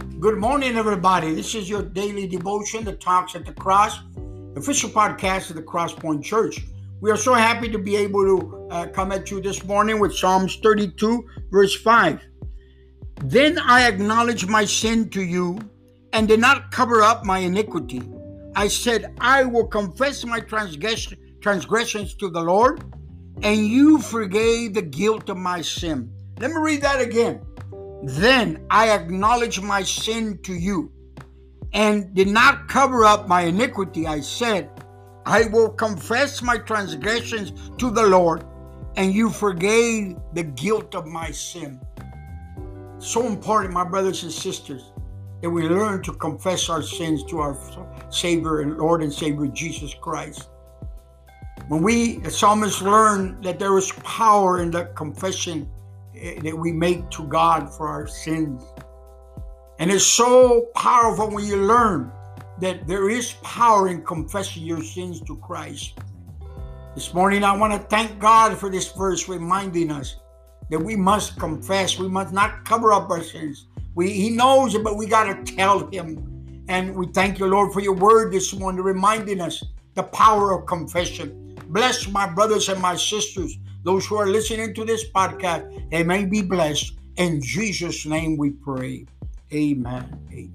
Good morning, everybody. This is your daily devotion, The Talks at the Cross, official podcast of the Crosspoint Church. We are so happy to be able to uh, come at you this morning with Psalms 32, verse 5. Then I acknowledged my sin to you and did not cover up my iniquity. I said, I will confess my transgress- transgressions to the Lord, and you forgave the guilt of my sin. Let me read that again. Then I acknowledged my sin to you and did not cover up my iniquity. I said, I will confess my transgressions to the Lord, and you forgave the guilt of my sin. So important, my brothers and sisters, that we learn to confess our sins to our Savior and Lord and Savior Jesus Christ. When we, the psalmist, learn that there is power in the confession that we make to God for our sins. And it's so powerful when you learn that there is power in confessing your sins to Christ. This morning, I want to thank God for this verse reminding us that we must confess. We must not cover up our sins. We, he knows it, but we got to tell Him. And we thank you, Lord, for your word this morning, reminding us the power of confession. Bless my brothers and my sisters those who are listening to this podcast, they may be blessed. In Jesus' name we pray. Amen. Amen.